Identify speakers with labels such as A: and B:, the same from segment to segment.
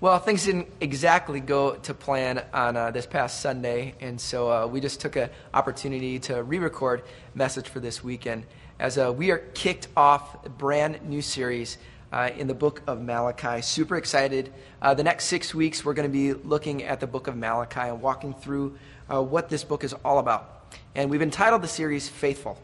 A: Well, things didn't exactly go to plan on uh, this past Sunday, and so uh, we just took an opportunity to re record message for this weekend as uh, we are kicked off a brand new series uh, in the book of Malachi. Super excited. Uh, the next six weeks, we're going to be looking at the book of Malachi and walking through uh, what this book is all about. And we've entitled the series Faithful.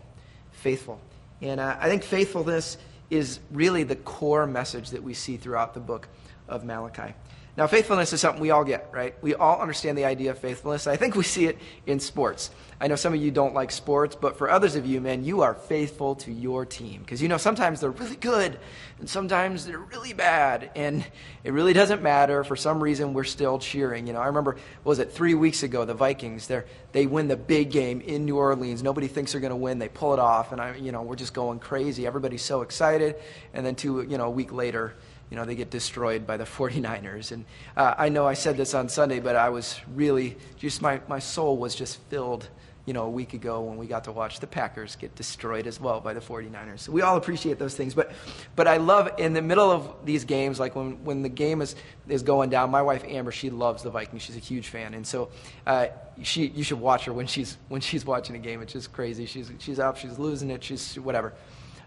A: Faithful. And I think faithfulness is really the core message that we see throughout the book of Malachi. Now, faithfulness is something we all get, right? We all understand the idea of faithfulness. I think we see it in sports. I know some of you don't like sports, but for others of you, man, you are faithful to your team. Because you know, sometimes they're really good, and sometimes they're really bad. And it really doesn't matter. For some reason, we're still cheering. You know, I remember, was it, three weeks ago, the Vikings, they they win the big game in New Orleans. Nobody thinks they're going to win. They pull it off, and I, you know, we're just going crazy. Everybody's so excited. And then two, you know, a week later, you know, they get destroyed by the 49ers. And uh, I know I said this on Sunday, but I was really, just my, my soul was just filled, you know, a week ago when we got to watch the Packers get destroyed as well by the 49ers. So we all appreciate those things. But, but I love in the middle of these games, like when, when the game is, is going down, my wife Amber, she loves the Vikings. She's a huge fan. And so uh, she, you should watch her when she's, when she's watching a game. It's just crazy. She's, she's up, she's losing it, she's whatever.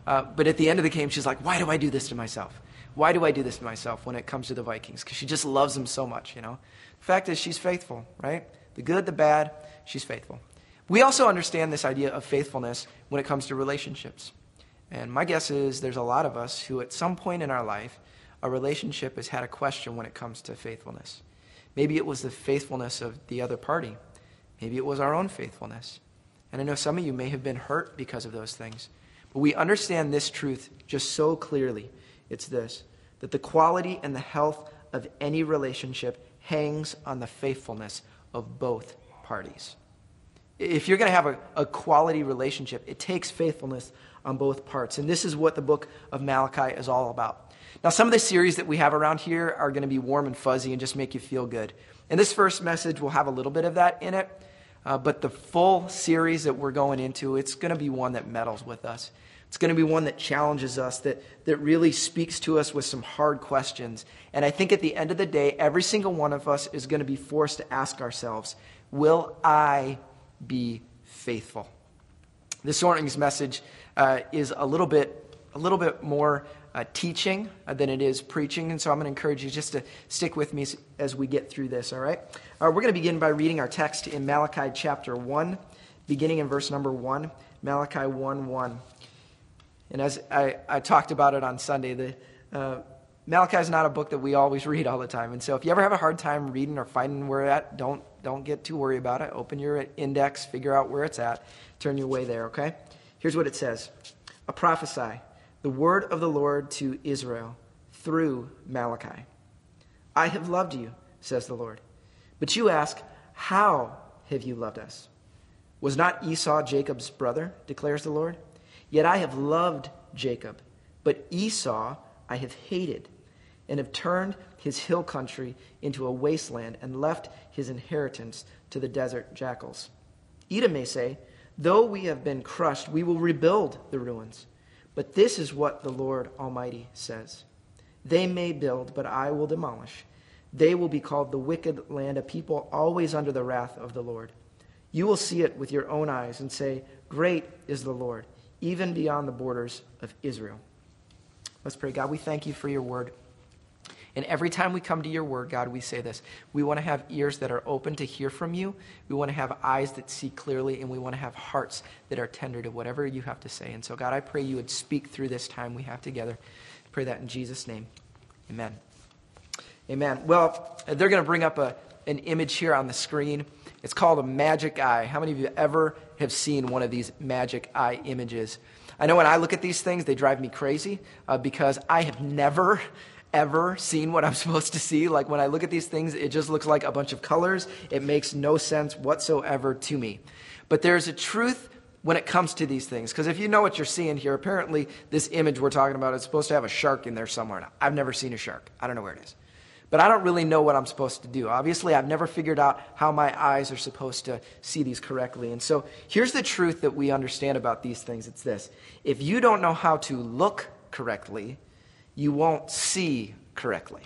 A: Uh, but at the end of the game, she's like, why do I do this to myself? Why do I do this to myself when it comes to the Vikings? Because she just loves them so much, you know? The fact is, she's faithful, right? The good, the bad, she's faithful. We also understand this idea of faithfulness when it comes to relationships. And my guess is there's a lot of us who, at some point in our life, a relationship has had a question when it comes to faithfulness. Maybe it was the faithfulness of the other party. Maybe it was our own faithfulness. And I know some of you may have been hurt because of those things. But we understand this truth just so clearly it's this that the quality and the health of any relationship hangs on the faithfulness of both parties. If you're going to have a, a quality relationship, it takes faithfulness on both parts. And this is what the book of Malachi is all about. Now, some of the series that we have around here are going to be warm and fuzzy and just make you feel good. And this first message will have a little bit of that in it. Uh, but the full series that we're going into, it's going to be one that meddles with us. It's going to be one that challenges us, that, that really speaks to us with some hard questions. And I think at the end of the day, every single one of us is going to be forced to ask ourselves Will I be faithful? This morning's message uh, is a little bit, a little bit more uh, teaching uh, than it is preaching. And so I'm going to encourage you just to stick with me as, as we get through this, all right? Uh, we're going to begin by reading our text in Malachi chapter 1, beginning in verse number 1. Malachi 1 1. And as I, I talked about it on Sunday, the, uh, Malachi is not a book that we always read all the time. And so if you ever have a hard time reading or finding where at, don't, don't get too worried about it. Open your index, figure out where it's at, turn your way there, okay? Here's what it says A prophesy, the word of the Lord to Israel through Malachi. I have loved you, says the Lord. But you ask, How have you loved us? Was not Esau Jacob's brother, declares the Lord? Yet I have loved Jacob, but Esau I have hated, and have turned his hill country into a wasteland, and left his inheritance to the desert jackals. Edom may say, Though we have been crushed, we will rebuild the ruins. But this is what the Lord Almighty says They may build, but I will demolish. They will be called the wicked land, a people always under the wrath of the Lord. You will see it with your own eyes and say, Great is the Lord even beyond the borders of Israel. Let's pray. God, we thank you for your word. And every time we come to your word, God, we say this. We want to have ears that are open to hear from you. We want to have eyes that see clearly, and we want to have hearts that are tender to whatever you have to say. And so, God, I pray you would speak through this time we have together. I pray that in Jesus' name. Amen. Amen. Well, they're going to bring up a, an image here on the screen. It's called a magic eye. How many of you ever have seen one of these magic eye images? I know when I look at these things, they drive me crazy uh, because I have never, ever seen what I'm supposed to see. Like when I look at these things, it just looks like a bunch of colors. It makes no sense whatsoever to me. But there's a truth when it comes to these things. Because if you know what you're seeing here, apparently this image we're talking about is supposed to have a shark in there somewhere. Now, I've never seen a shark. I don't know where it is but I don't really know what I'm supposed to do. Obviously, I've never figured out how my eyes are supposed to see these correctly. And so here's the truth that we understand about these things it's this if you don't know how to look correctly, you won't see correctly.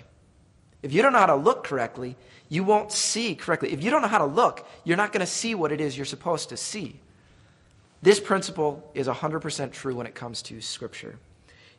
A: If you don't know how to look correctly, you won't see correctly. If you don't know how to look, you're not going to see what it is you're supposed to see. This principle is 100% true when it comes to Scripture.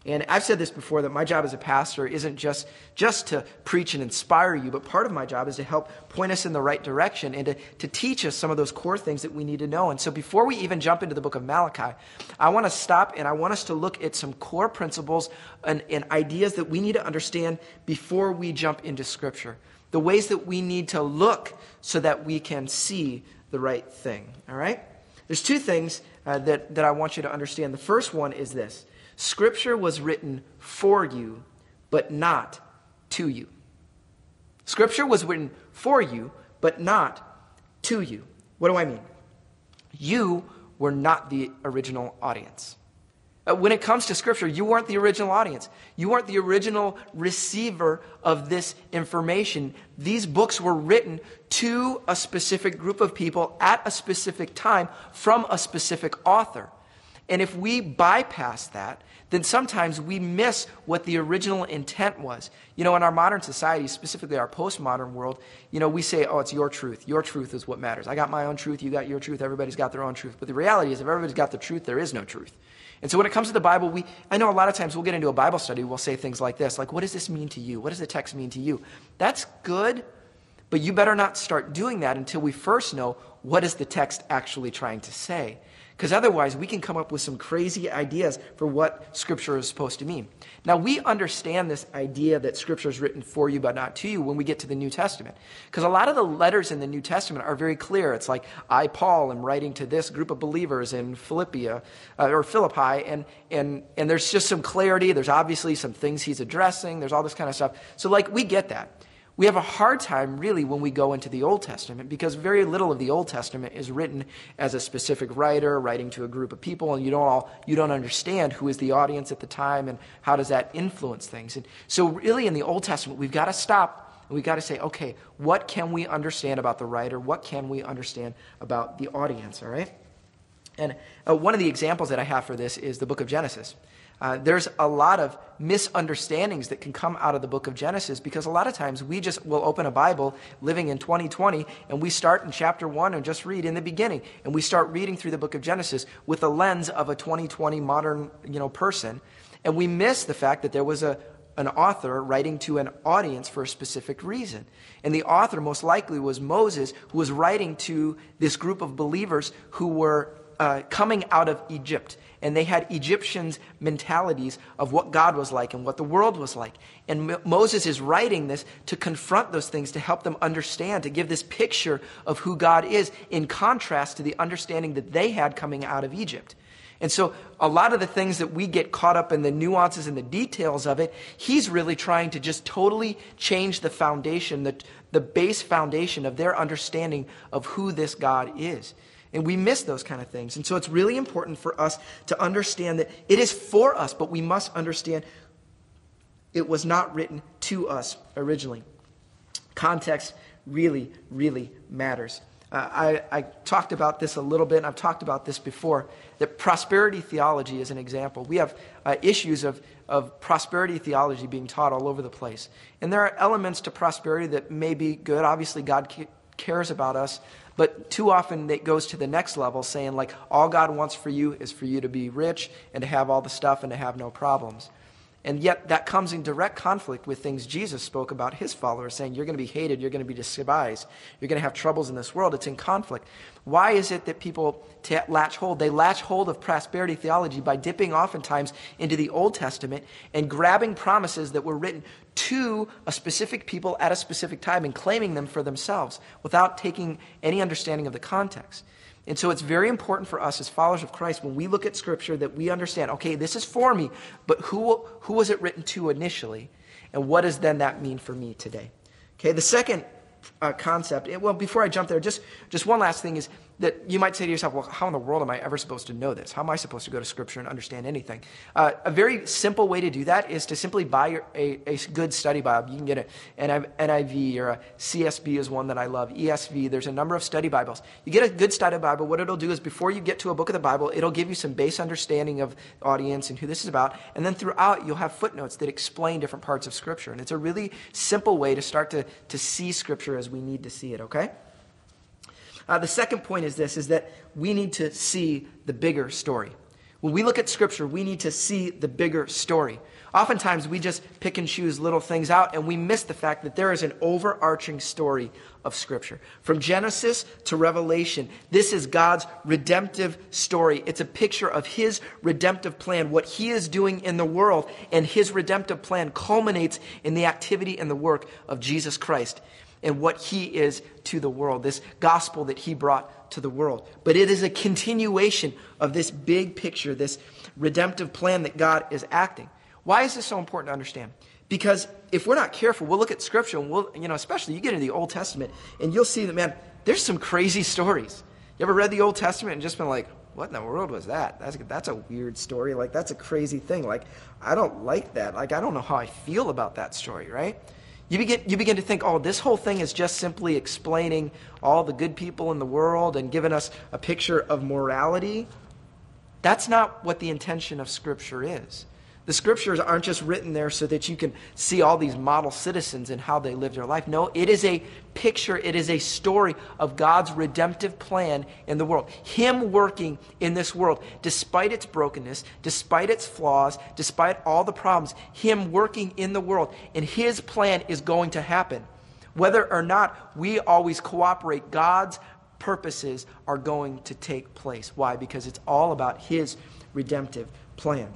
A: And I've said this before that my job as a pastor isn't just, just to preach and inspire you, but part of my job is to help point us in the right direction and to, to teach us some of those core things that we need to know. And so before we even jump into the book of Malachi, I want to stop and I want us to look at some core principles and, and ideas that we need to understand before we jump into Scripture. The ways that we need to look so that we can see the right thing. All right? There's two things uh, that, that I want you to understand. The first one is this Scripture was written for you, but not to you. Scripture was written for you, but not to you. What do I mean? You were not the original audience. Uh, when it comes to Scripture, you weren't the original audience. You weren't the original receiver of this information. These books were written to a specific group of people at a specific time from a specific author. And if we bypass that, then sometimes we miss what the original intent was. You know, in our modern society, specifically our postmodern world, you know, we say, oh, it's your truth. Your truth is what matters. I got my own truth, you got your truth, everybody's got their own truth. But the reality is, if everybody's got the truth, there is no truth. And so when it comes to the Bible, we, I know a lot of times we'll get into a Bible study, we'll say things like this, like, what does this mean to you? What does the text mean to you? That's good, but you better not start doing that until we first know what is the text actually trying to say. Because otherwise, we can come up with some crazy ideas for what Scripture is supposed to mean. Now, we understand this idea that Scripture is written for you but not to you when we get to the New Testament. Because a lot of the letters in the New Testament are very clear. It's like, I, Paul, am writing to this group of believers in Philippia, uh, or Philippi, and, and, and there's just some clarity. There's obviously some things he's addressing. There's all this kind of stuff. So, like, we get that. We have a hard time, really, when we go into the Old Testament because very little of the Old Testament is written as a specific writer writing to a group of people, and you don't all you don't understand who is the audience at the time and how does that influence things. And so, really, in the Old Testament, we've got to stop and we've got to say, okay, what can we understand about the writer? What can we understand about the audience? All right. And uh, one of the examples that I have for this is the book of Genesis. Uh, there's a lot of misunderstandings that can come out of the book of Genesis because a lot of times we just will open a Bible living in 2020 and we start in chapter 1 and just read in the beginning and we start reading through the book of Genesis with the lens of a 2020 modern you know, person and we miss the fact that there was a, an author writing to an audience for a specific reason. And the author most likely was Moses, who was writing to this group of believers who were uh, coming out of Egypt and they had Egyptians' mentalities of what God was like and what the world was like. And Moses is writing this to confront those things, to help them understand, to give this picture of who God is in contrast to the understanding that they had coming out of Egypt. And so, a lot of the things that we get caught up in the nuances and the details of it, he's really trying to just totally change the foundation, the, the base foundation of their understanding of who this God is. And we miss those kind of things. And so it's really important for us to understand that it is for us, but we must understand it was not written to us originally. Context really, really matters. Uh, I, I, talked about this a little bit, and I've talked about this before, that prosperity theology is an example. We have uh, issues of, of prosperity theology being taught all over the place. And there are elements to prosperity that may be good. Obviously, God cares about us but too often it goes to the next level, saying, like, all God wants for you is for you to be rich and to have all the stuff and to have no problems. And yet, that comes in direct conflict with things Jesus spoke about his followers, saying, You're going to be hated, you're going to be despised, you're going to have troubles in this world. It's in conflict. Why is it that people t- latch hold? They latch hold of prosperity theology by dipping oftentimes into the Old Testament and grabbing promises that were written to a specific people at a specific time and claiming them for themselves without taking any understanding of the context. And so it's very important for us as followers of Christ when we look at Scripture that we understand, okay, this is for me, but who, who was it written to initially? And what does then that mean for me today? Okay, the second uh, concept, well, before I jump there, just, just one last thing is that you might say to yourself, well, how in the world am I ever supposed to know this? How am I supposed to go to Scripture and understand anything? Uh, a very simple way to do that is to simply buy your, a, a good study Bible. You can get an NIV or a CSB is one that I love, ESV. There's a number of study Bibles. You get a good study Bible, what it'll do is before you get to a book of the Bible, it'll give you some base understanding of audience and who this is about. And then throughout, you'll have footnotes that explain different parts of Scripture. And it's a really simple way to start to, to see Scripture as we need to see it, okay? Uh, the second point is this, is that we need to see the bigger story. When we look at Scripture, we need to see the bigger story. Oftentimes, we just pick and choose little things out, and we miss the fact that there is an overarching story of Scripture. From Genesis to Revelation, this is God's redemptive story. It's a picture of His redemptive plan, what He is doing in the world, and His redemptive plan culminates in the activity and the work of Jesus Christ and what he is to the world, this gospel that he brought to the world. But it is a continuation of this big picture, this redemptive plan that God is acting. Why is this so important to understand? Because if we're not careful, we'll look at scripture and we'll, you know, especially you get into the Old Testament and you'll see that, man, there's some crazy stories. You ever read the Old Testament and just been like, what in the world was that? That's, that's a weird story. Like, that's a crazy thing. Like, I don't like that. Like, I don't know how I feel about that story, right? You begin, you begin to think, oh, this whole thing is just simply explaining all the good people in the world and giving us a picture of morality. That's not what the intention of Scripture is. The scriptures aren't just written there so that you can see all these model citizens and how they live their life. No, it is a picture, it is a story of God's redemptive plan in the world. Him working in this world, despite its brokenness, despite its flaws, despite all the problems, Him working in the world. And His plan is going to happen. Whether or not we always cooperate, God's purposes are going to take place. Why? Because it's all about His redemptive plan.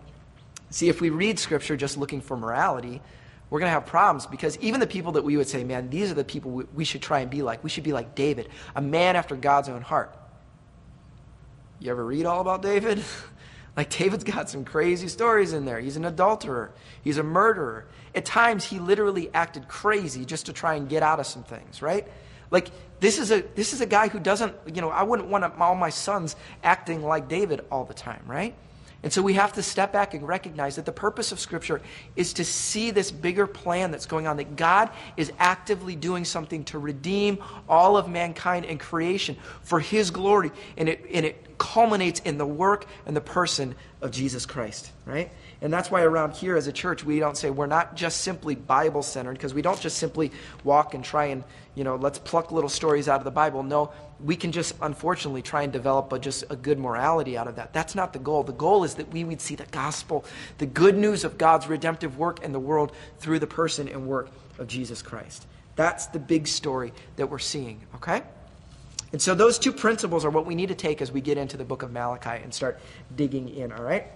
A: See, if we read Scripture just looking for morality, we're going to have problems because even the people that we would say, man, these are the people we, we should try and be like. We should be like David, a man after God's own heart. You ever read all about David? like, David's got some crazy stories in there. He's an adulterer, he's a murderer. At times, he literally acted crazy just to try and get out of some things, right? Like, this is a, this is a guy who doesn't, you know, I wouldn't want all my sons acting like David all the time, right? And so we have to step back and recognize that the purpose of Scripture is to see this bigger plan that's going on, that God is actively doing something to redeem all of mankind and creation for His glory. And it, and it culminates in the work and the person of Jesus Christ, right? And that's why around here as a church, we don't say we're not just simply Bible centered, because we don't just simply walk and try and, you know, let's pluck little stories out of the Bible. No, we can just unfortunately try and develop a, just a good morality out of that. That's not the goal. The goal is that we would see the gospel, the good news of God's redemptive work in the world through the person and work of Jesus Christ. That's the big story that we're seeing, okay? And so those two principles are what we need to take as we get into the book of Malachi and start digging in, all right?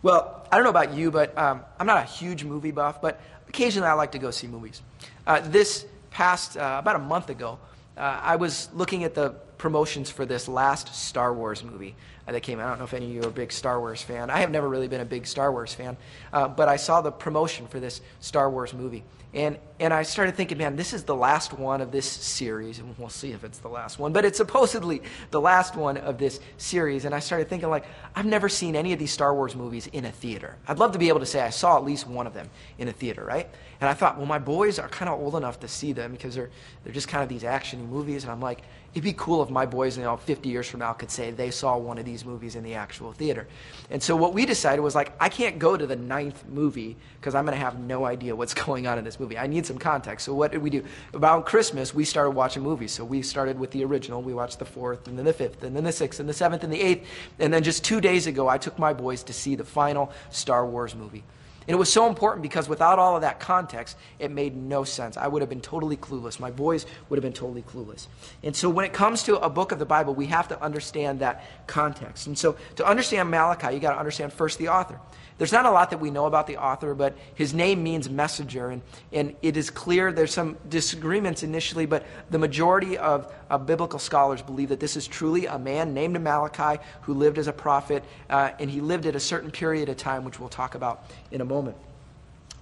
A: Well, I don't know about you, but um, I'm not a huge movie buff, but occasionally I like to go see movies. Uh, this past, uh, about a month ago, uh, I was looking at the promotions for this last Star Wars movie uh, that came out. I don't know if any of you are a big Star Wars fan. I have never really been a big Star Wars fan, uh, but I saw the promotion for this Star Wars movie. And, and I started thinking, man, this is the last one of this series, and we'll see if it's the last one, but it's supposedly the last one of this series. And I started thinking, like, I've never seen any of these Star Wars movies in a theater. I'd love to be able to say I saw at least one of them in a theater, right? And I thought, well, my boys are kind of old enough to see them because they're, they're just kind of these actiony movies. And I'm like, it'd be cool if my boys, you know, 50 years from now could say they saw one of these movies in the actual theater. And so what we decided was like, I can't go to the ninth movie because I'm going to have no idea what's going on in this movie. I need some context. So what did we do? About Christmas, we started watching movies. So we started with the original. We watched the fourth, and then the fifth, and then the sixth, and the seventh, and the eighth. And then just two days ago, I took my boys to see the final Star Wars movie. And it was so important because without all of that context, it made no sense. I would have been totally clueless. My boys would have been totally clueless. And so when it comes to a book of the Bible, we have to understand that context. And so to understand Malachi, you got to understand first the author. There's not a lot that we know about the author, but his name means messenger, and, and it is clear there's some disagreements initially, but the majority of, of biblical scholars believe that this is truly a man named Malachi who lived as a prophet, uh, and he lived at a certain period of time, which we'll talk about in a moment.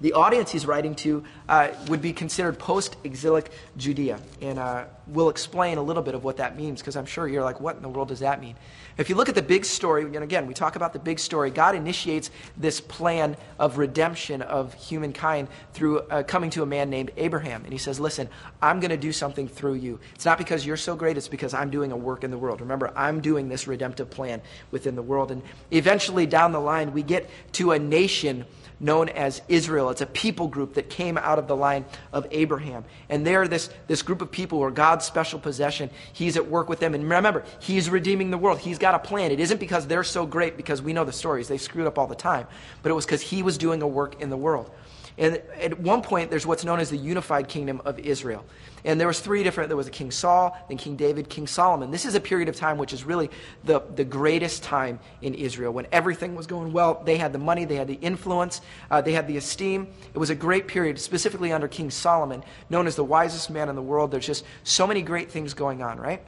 A: The audience he's writing to uh, would be considered post exilic Judea. And uh, we'll explain a little bit of what that means because I'm sure you're like, what in the world does that mean? If you look at the big story, and again, we talk about the big story, God initiates this plan of redemption of humankind through uh, coming to a man named Abraham. And he says, Listen, I'm going to do something through you. It's not because you're so great, it's because I'm doing a work in the world. Remember, I'm doing this redemptive plan within the world. And eventually, down the line, we get to a nation known as Israel. It's a people group that came out of the line of Abraham. And they're this, this group of people who are God's special possession. He's at work with them. And remember, He's redeeming the world. He's got a plan. It isn't because they're so great, because we know the stories. They screwed up all the time. But it was because He was doing a work in the world. And at one point, there's what's known as the unified kingdom of Israel. And there was three different, there was a King Saul, then King David, King Solomon. This is a period of time which is really the, the greatest time in Israel. When everything was going well, they had the money, they had the influence, uh, they had the esteem. It was a great period, specifically under King Solomon, known as the wisest man in the world. There's just so many great things going on, right?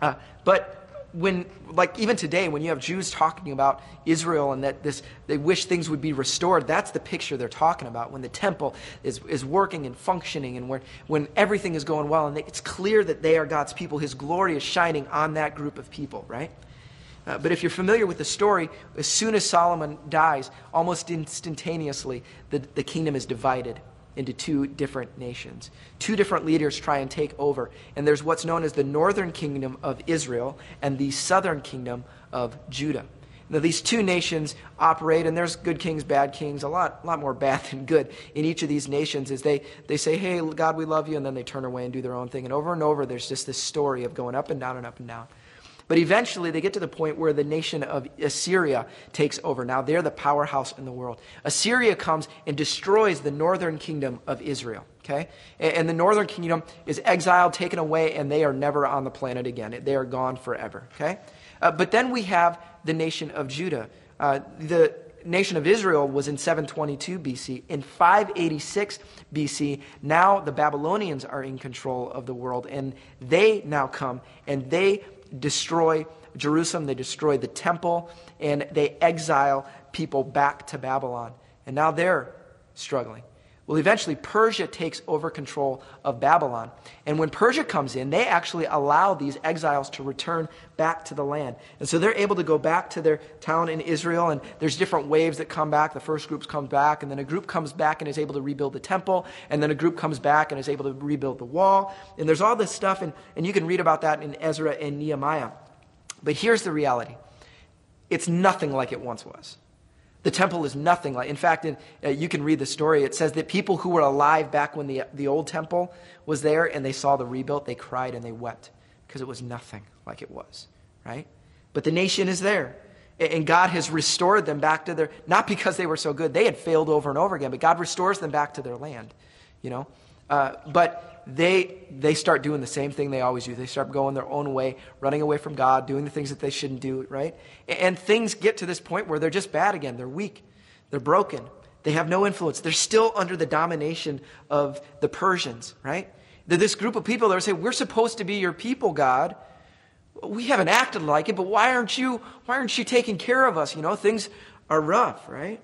A: Uh, but when like even today when you have jews talking about israel and that this they wish things would be restored that's the picture they're talking about when the temple is, is working and functioning and when, when everything is going well and they, it's clear that they are god's people. His glory is shining on that group of people right? Uh, but if you're familiar with the story as soon as solomon dies almost instantaneously the, the kingdom is divided into two different nations. Two different leaders try and take over. And there's what's known as the northern kingdom of Israel and the southern kingdom of Judah. Now, these two nations operate, and there's good kings, bad kings, a lot, lot more bad than good in each of these nations. Is they, they say, Hey, God, we love you, and then they turn away and do their own thing. And over and over, there's just this story of going up and down and up and down. But eventually, they get to the point where the nation of Assyria takes over. Now, they're the powerhouse in the world. Assyria comes and destroys the northern kingdom of Israel. Okay? And the northern kingdom is exiled, taken away, and they are never on the planet again. They are gone forever. Okay? Uh, but then we have the nation of Judah. Uh, the nation of Israel was in 722 BC. In 586 BC, now the Babylonians are in control of the world, and they now come and they destroy Jerusalem, they destroy the temple, and they exile people back to Babylon. And now they're struggling. Well, eventually, Persia takes over control of Babylon. And when Persia comes in, they actually allow these exiles to return back to the land. And so they're able to go back to their town in Israel, and there's different waves that come back. The first group comes back, and then a group comes back and is able to rebuild the temple, and then a group comes back and is able to rebuild the wall. And there's all this stuff, and, and you can read about that in Ezra and Nehemiah. But here's the reality it's nothing like it once was. The temple is nothing like. In fact, in, uh, you can read the story. It says that people who were alive back when the, the old temple was there and they saw the rebuilt, they cried and they wept because it was nothing like it was, right? But the nation is there. And God has restored them back to their, not because they were so good, they had failed over and over again, but God restores them back to their land, you know? Uh, but they, they start doing the same thing they always do. They start going their own way, running away from God, doing the things that they shouldn't do, right? And things get to this point where they're just bad again. They're weak. They're broken. They have no influence. They're still under the domination of the Persians, right? This group of people that saying, We're supposed to be your people, God. We haven't acted like it, but why aren't you, why aren't you taking care of us? You know, things are rough, right?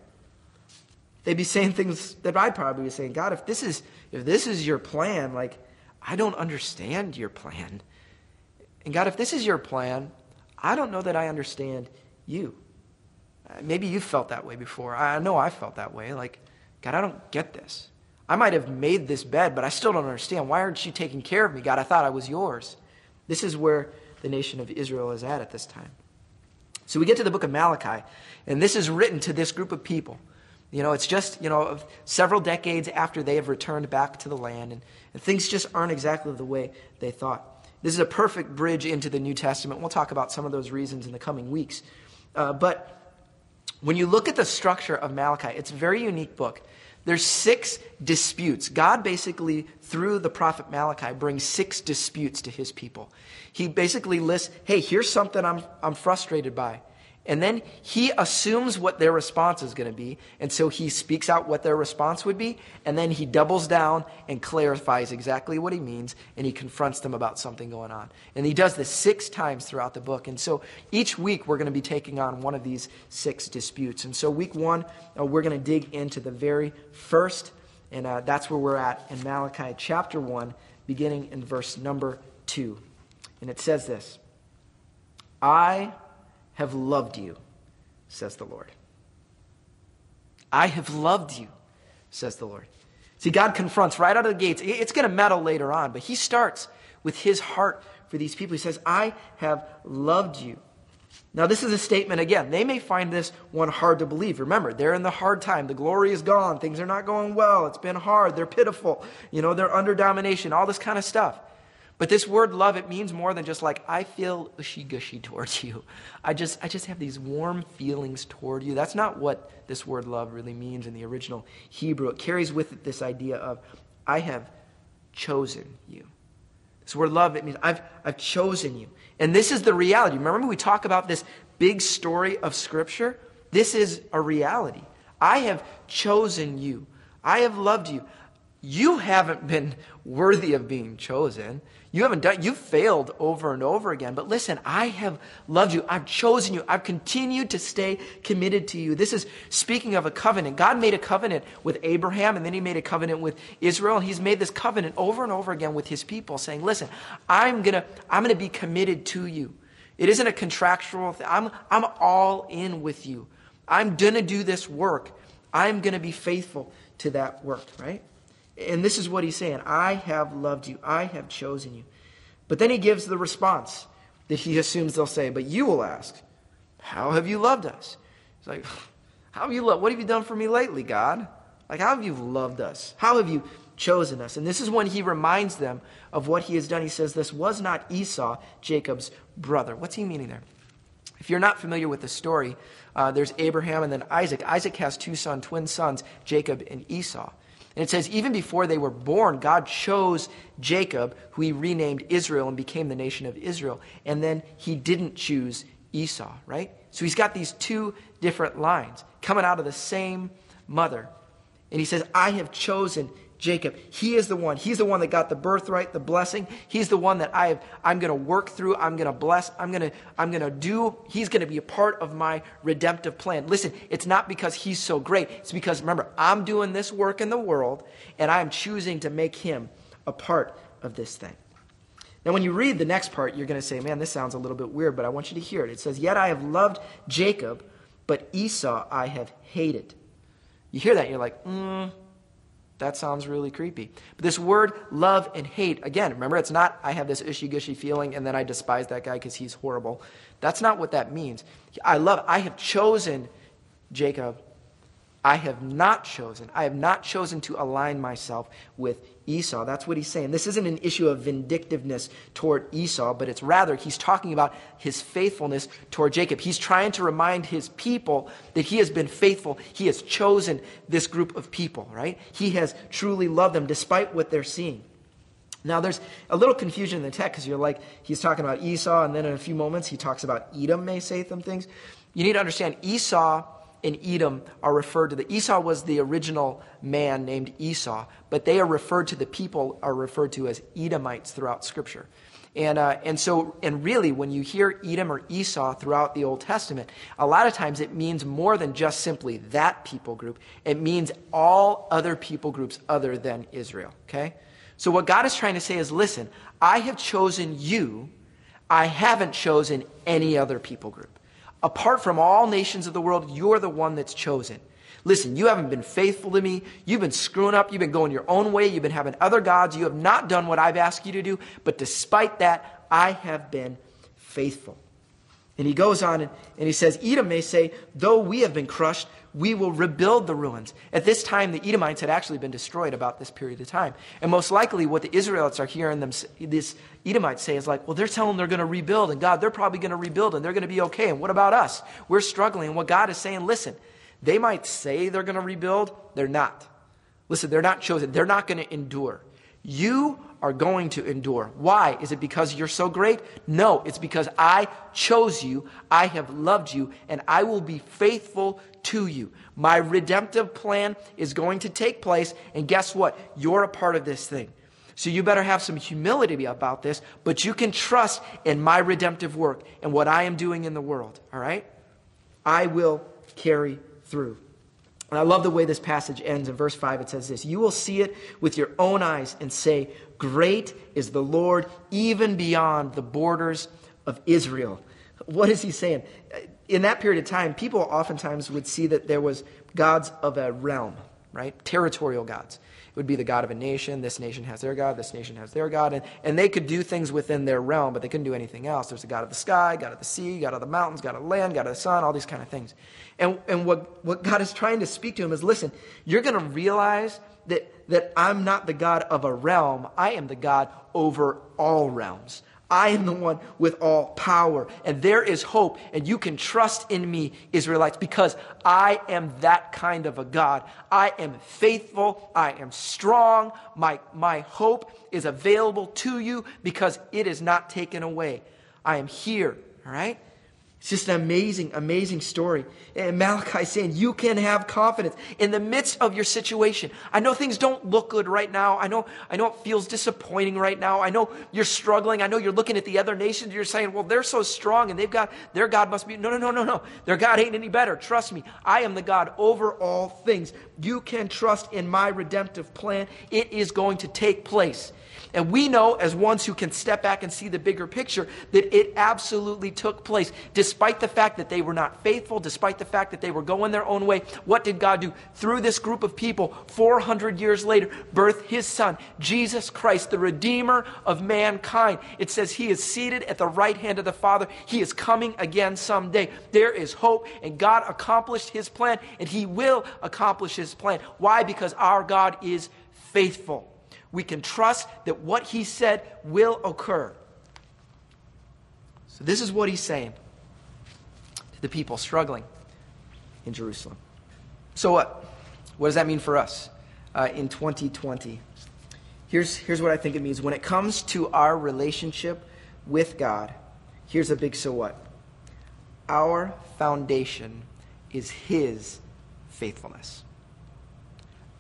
A: They'd be saying things that I'd probably be saying, God, if this is if this is your plan, like I don't understand your plan. And God, if this is your plan, I don't know that I understand you. Uh, maybe you felt that way before. I know I felt that way. Like, God, I don't get this. I might have made this bed, but I still don't understand. Why aren't you taking care of me, God? I thought I was yours. This is where the nation of Israel is at at this time. So we get to the book of Malachi, and this is written to this group of people. You know, it's just, you know, several decades after they have returned back to the land, and, and things just aren't exactly the way they thought. This is a perfect bridge into the New Testament. We'll talk about some of those reasons in the coming weeks. Uh, but when you look at the structure of Malachi, it's a very unique book. There's six disputes. God basically, through the prophet Malachi, brings six disputes to his people. He basically lists, hey, here's something I'm, I'm frustrated by. And then he assumes what their response is going to be. And so he speaks out what their response would be. And then he doubles down and clarifies exactly what he means. And he confronts them about something going on. And he does this six times throughout the book. And so each week we're going to be taking on one of these six disputes. And so week one, uh, we're going to dig into the very first. And uh, that's where we're at in Malachi chapter 1, beginning in verse number 2. And it says this I have loved you, says the Lord. I have loved you, says the Lord. See, God confronts right out of the gates. It's going to meddle later on, but he starts with his heart for these people. He says, I have loved you. Now, this is a statement, again, they may find this one hard to believe. Remember, they're in the hard time. The glory is gone. Things are not going well. It's been hard. They're pitiful. You know, they're under domination, all this kind of stuff. But this word love, it means more than just like, I feel ushy gushy towards you. I just, I just have these warm feelings toward you. That's not what this word love really means in the original Hebrew. It carries with it this idea of, I have chosen you. This word love, it means I've, I've chosen you. And this is the reality. Remember, we talk about this big story of Scripture? This is a reality. I have chosen you. I have loved you. You haven't been worthy of being chosen. You haven't done, you've failed over and over again. But listen, I have loved you. I've chosen you. I've continued to stay committed to you. This is speaking of a covenant. God made a covenant with Abraham and then he made a covenant with Israel. And he's made this covenant over and over again with his people saying, listen, I'm gonna, I'm gonna be committed to you. It isn't a contractual thing. I'm, I'm all in with you. I'm gonna do this work. I'm gonna be faithful to that work, right? And this is what he's saying I have loved you, I have chosen you. But then he gives the response that he assumes they'll say, But you will ask, How have you loved us? He's like, How have you loved? What have you done for me lately, God? Like, how have you loved us? How have you chosen us? And this is when he reminds them of what he has done. He says, This was not Esau, Jacob's brother. What's he meaning there? If you're not familiar with the story, uh, there's Abraham and then Isaac. Isaac has two sons, twin sons, Jacob and Esau. And it says, even before they were born, God chose Jacob, who he renamed Israel and became the nation of Israel. And then he didn't choose Esau, right? So he's got these two different lines coming out of the same mother. And he says, I have chosen Jacob. He is the one. He's the one that got the birthright, the blessing. He's the one that I have, I'm going to work through. I'm going to bless. I'm going to, I'm going to do. He's going to be a part of my redemptive plan. Listen, it's not because he's so great. It's because, remember, I'm doing this work in the world and I'm choosing to make him a part of this thing. Now, when you read the next part, you're going to say, man, this sounds a little bit weird, but I want you to hear it. It says, Yet I have loved Jacob, but Esau I have hated. You hear that, you're like, mm, that sounds really creepy. But this word love and hate, again, remember, it's not I have this ishy gushy feeling and then I despise that guy because he's horrible. That's not what that means. I love, I have chosen Jacob I have not chosen. I have not chosen to align myself with Esau. That's what he's saying. This isn't an issue of vindictiveness toward Esau, but it's rather he's talking about his faithfulness toward Jacob. He's trying to remind his people that he has been faithful. He has chosen this group of people, right? He has truly loved them despite what they're seeing. Now, there's a little confusion in the text because you're like, he's talking about Esau, and then in a few moments he talks about Edom may say some things. You need to understand Esau and Edom are referred to the Esau was the original man named Esau, but they are referred to the people are referred to as Edomites throughout Scripture. And, uh, and so, and really, when you hear Edom or Esau throughout the Old Testament, a lot of times it means more than just simply that people group. It means all other people groups other than Israel. Okay? So, what God is trying to say is listen, I have chosen you, I haven't chosen any other people group. Apart from all nations of the world, you're the one that's chosen. Listen, you haven't been faithful to me. You've been screwing up. You've been going your own way. You've been having other gods. You have not done what I've asked you to do. But despite that, I have been faithful. And he goes on and, and he says, Edom may say, though we have been crushed, we will rebuild the ruins. At this time, the Edomites had actually been destroyed about this period of time. And most likely, what the Israelites are hearing them, this Edomites say is like, well, they're telling them they're going to rebuild, and God, they're probably going to rebuild, and they're going to be okay. And what about us? We're struggling. And what God is saying, listen, they might say they're going to rebuild, they're not. Listen, they're not chosen. They're not going to endure. You are going to endure. Why? Is it because you're so great? No, it's because I chose you, I have loved you, and I will be faithful to you. My redemptive plan is going to take place, and guess what? You're a part of this thing. So you better have some humility about this, but you can trust in my redemptive work and what I am doing in the world, all right? I will carry through. And I love the way this passage ends. In verse 5, it says this You will see it with your own eyes and say, Great is the Lord, even beyond the borders of Israel. What is he saying? In that period of time, people oftentimes would see that there was gods of a realm, right? Territorial gods would be the God of a nation. This nation has their God. This nation has their God. And, and they could do things within their realm, but they couldn't do anything else. There's a God of the sky, God of the sea, God of the mountains, God of the land, God of the sun, all these kind of things. And, and what, what God is trying to speak to him is listen, you're going to realize that, that I'm not the God of a realm, I am the God over all realms. I am the one with all power, and there is hope, and you can trust in me, Israelites, because I am that kind of a God. I am faithful, I am strong, my, my hope is available to you because it is not taken away. I am here, all right? It's just an amazing, amazing story. And Malachi saying you can have confidence in the midst of your situation. I know things don't look good right now. I know, I know it feels disappointing right now. I know you're struggling. I know you're looking at the other nations. You're saying, well, they're so strong and they've got, their God must be. No, no, no, no, no. Their God ain't any better. Trust me. I am the God over all things. You can trust in my redemptive plan. It is going to take place. And we know, as ones who can step back and see the bigger picture, that it absolutely took place. Despite the fact that they were not faithful, despite the fact that they were going their own way, what did God do? Through this group of people, 400 years later, birth his son, Jesus Christ, the Redeemer of mankind. It says he is seated at the right hand of the Father. He is coming again someday. There is hope, and God accomplished his plan, and he will accomplish his plan. Why? Because our God is faithful we can trust that what he said will occur. So, this is what he's saying to the people struggling in Jerusalem. So, what? What does that mean for us uh, in 2020? Here's, here's what I think it means. When it comes to our relationship with God, here's a big so what. Our foundation is His faithfulness.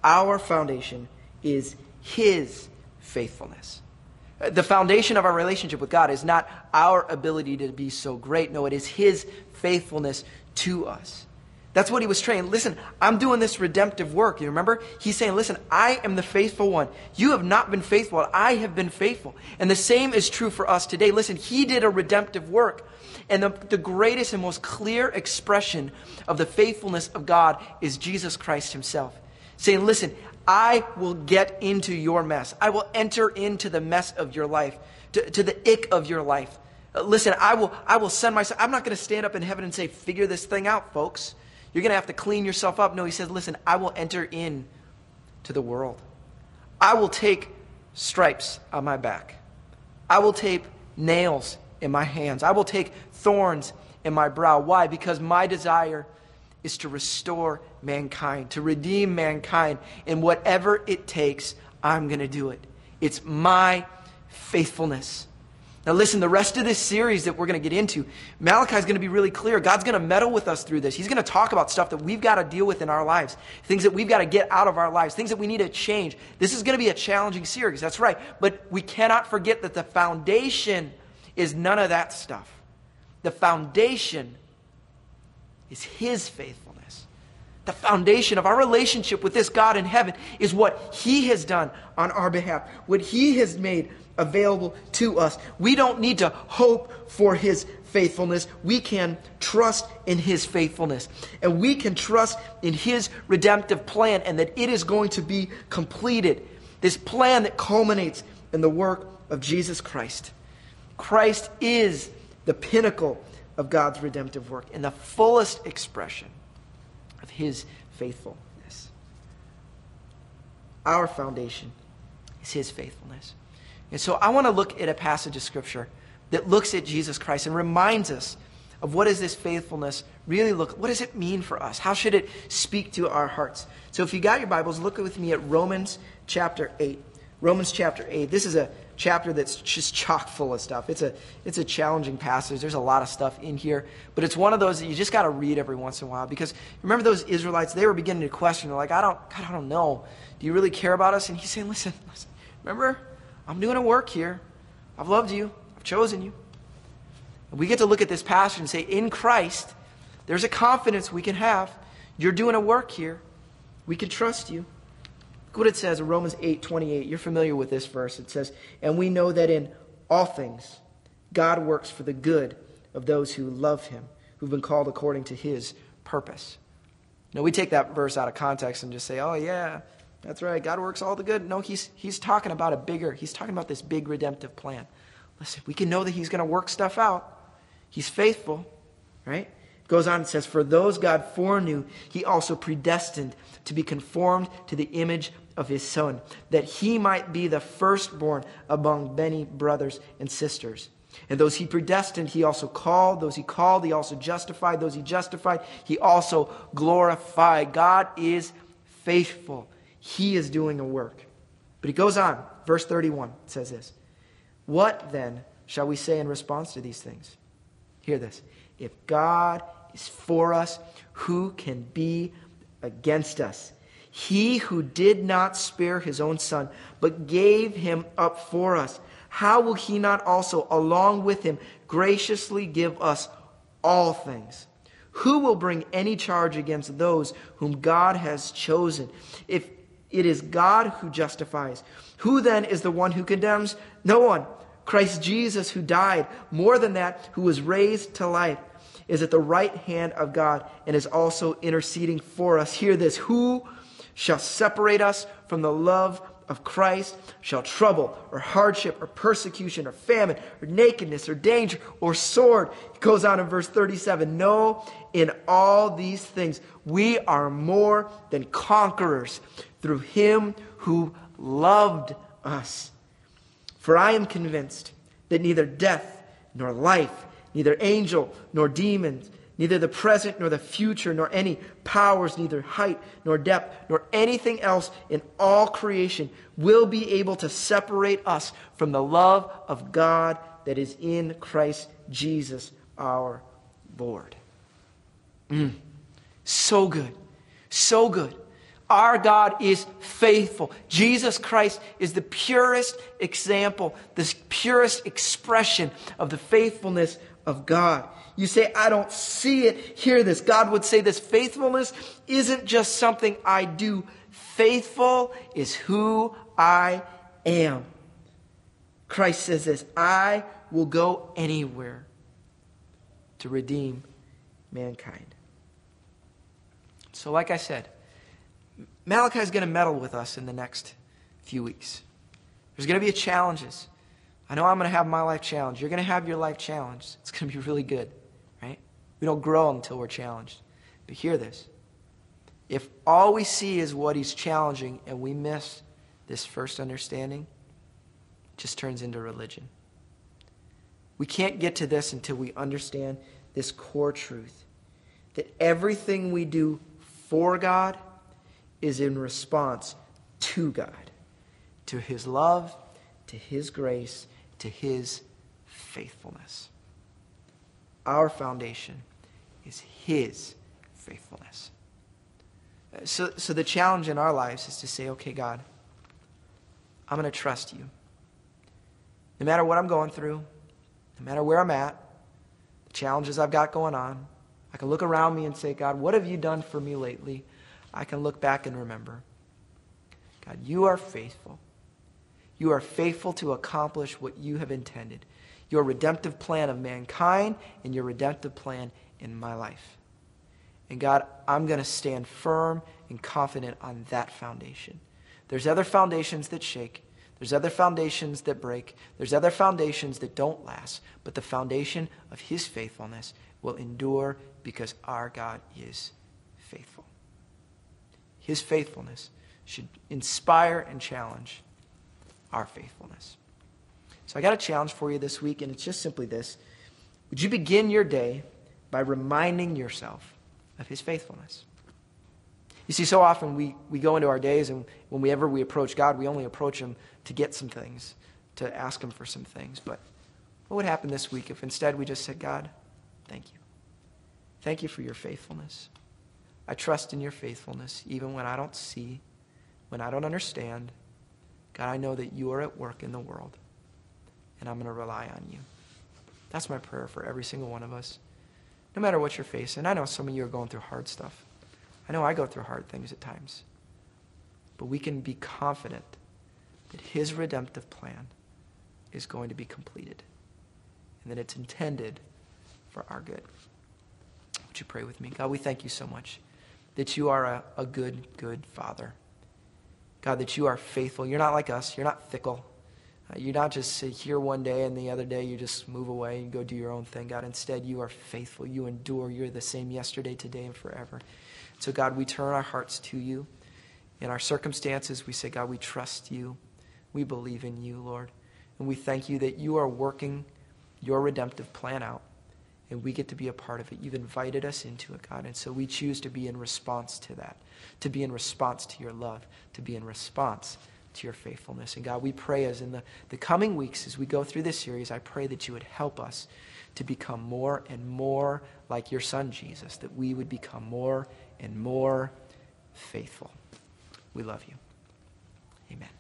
A: Our foundation is his faithfulness. The foundation of our relationship with God is not our ability to be so great. No, it is His faithfulness to us. That's what he was saying. Listen, I'm doing this redemptive work. You remember? He's saying, listen, I am the faithful one. You have not been faithful. I have been faithful. And the same is true for us today. Listen, he did a redemptive work. And the, the greatest and most clear expression of the faithfulness of God is Jesus Christ himself. Saying, listen, I will get into your mess. I will enter into the mess of your life, to, to the ick of your life. Uh, listen, I will, I will send myself. I'm not going to stand up in heaven and say, figure this thing out, folks. You're going to have to clean yourself up. No, he says, listen, I will enter in to the world. I will take stripes on my back. I will tape nails in my hands. I will take thorns in my brow. Why? Because my desire is to restore mankind, to redeem mankind. And whatever it takes, I'm going to do it. It's my faithfulness. Now, listen, the rest of this series that we're going to get into, Malachi is going to be really clear. God's going to meddle with us through this. He's going to talk about stuff that we've got to deal with in our lives, things that we've got to get out of our lives, things that we need to change. This is going to be a challenging series, that's right. But we cannot forget that the foundation is none of that stuff. The foundation is His faithfulness. The foundation of our relationship with this God in heaven is what He has done on our behalf, what He has made available to us. We don't need to hope for His faithfulness. We can trust in His faithfulness. And we can trust in His redemptive plan and that it is going to be completed. This plan that culminates in the work of Jesus Christ. Christ is the pinnacle of God's redemptive work and the fullest expression of His faithfulness. Our foundation is His faithfulness. And so I want to look at a passage of Scripture that looks at Jesus Christ and reminds us of what does this faithfulness really look what does it mean for us how should it speak to our hearts so if you got your bibles look with me at romans chapter 8 Romans chapter 8. This is a chapter that's just chock full of stuff. It's a, it's a challenging passage. There's a lot of stuff in here, but it's one of those that you just got to read every once in a while because remember those Israelites, they were beginning to question. They're like, I don't, God, I don't know. Do you really care about us? And he's saying, listen, listen, remember, I'm doing a work here. I've loved you. I've chosen you. And we get to look at this passage and say, in Christ, there's a confidence we can have. You're doing a work here. We can trust you. Look what it says in Romans 8 28. You're familiar with this verse. It says, And we know that in all things God works for the good of those who love him, who've been called according to his purpose. Now, we take that verse out of context and just say, oh, yeah, that's right. God works all the good. No, he's, he's talking about a bigger, he's talking about this big redemptive plan. Listen, we can know that he's going to work stuff out. He's faithful, right? Goes on and says, For those God foreknew, he also predestined to be conformed to the image of his Son, that he might be the firstborn among many brothers and sisters. And those he predestined, he also called. Those he called, he also justified. Those he justified, he also glorified. God is faithful. He is doing a work. But he goes on. Verse 31 says this What then shall we say in response to these things? Hear this. If God is for us, who can be against us? He who did not spare his own son, but gave him up for us, how will he not also, along with him, graciously give us all things? Who will bring any charge against those whom God has chosen? If it is God who justifies, who then is the one who condemns? No one. Christ Jesus, who died, more than that, who was raised to life, is at the right hand of God and is also interceding for us. Hear this Who shall separate us from the love of Christ? Shall trouble or hardship or persecution or famine or nakedness or danger or sword? It goes on in verse 37 No, in all these things we are more than conquerors through him who loved us. For I am convinced that neither death nor life neither angel nor demons, neither the present nor the future, nor any powers, neither height nor depth, nor anything else in all creation will be able to separate us from the love of God that is in Christ Jesus our Lord. Mm. So good. So good. Our God is faithful. Jesus Christ is the purest example, the purest expression of the faithfulness of God. You say, I don't see it. Hear this. God would say this faithfulness isn't just something I do, faithful is who I am. Christ says this I will go anywhere to redeem mankind. So, like I said, Malachi is going to meddle with us in the next few weeks. There's going to be challenges. I know I'm going to have my life challenged. You're going to have your life challenged. It's going to be really good, right? We don't grow until we're challenged. But hear this. If all we see is what he's challenging and we miss this first understanding, it just turns into religion. We can't get to this until we understand this core truth that everything we do for God is in response to God, to his love, to his grace, to his faithfulness. Our foundation is his faithfulness. Uh, so, so the challenge in our lives is to say, okay, God, I'm going to trust you. No matter what I'm going through, no matter where I'm at, the challenges I've got going on, I can look around me and say, God, what have you done for me lately? I can look back and remember. God, you are faithful. You are faithful to accomplish what you have intended your redemptive plan of mankind and your redemptive plan in my life. And God, I'm going to stand firm and confident on that foundation. There's other foundations that shake. There's other foundations that break. There's other foundations that don't last. But the foundation of His faithfulness will endure because our God is faithful. His faithfulness should inspire and challenge our faithfulness. So I got a challenge for you this week, and it's just simply this Would you begin your day by reminding yourself of his faithfulness? You see, so often we, we go into our days, and whenever we approach God, we only approach Him to get some things, to ask Him for some things. But what would happen this week if instead we just said, God, thank you. Thank you for your faithfulness. I trust in your faithfulness, even when I don't see, when I don't understand. God, I know that you are at work in the world, and I'm going to rely on you. That's my prayer for every single one of us, no matter what you're facing. I know some of you are going through hard stuff. I know I go through hard things at times. But we can be confident that His redemptive plan is going to be completed and that it's intended for our good. Would you pray with me? God, we thank you so much that you are a, a good, good Father. God, that you are faithful. You're not like us, you're not fickle. Uh, you're not just here one day and the other day you just move away and go do your own thing, God. Instead, you are faithful. You endure. You're the same yesterday, today, and forever. So, God, we turn our hearts to you. In our circumstances, we say, God, we trust you. We believe in you, Lord. And we thank you that you are working your redemptive plan out, and we get to be a part of it. You've invited us into it, God. And so we choose to be in response to that, to be in response to your love, to be in response to your faithfulness. And God, we pray as in the, the coming weeks, as we go through this series, I pray that you would help us to become more and more like your son, Jesus, that we would become more and more faithful. We love you. Amen.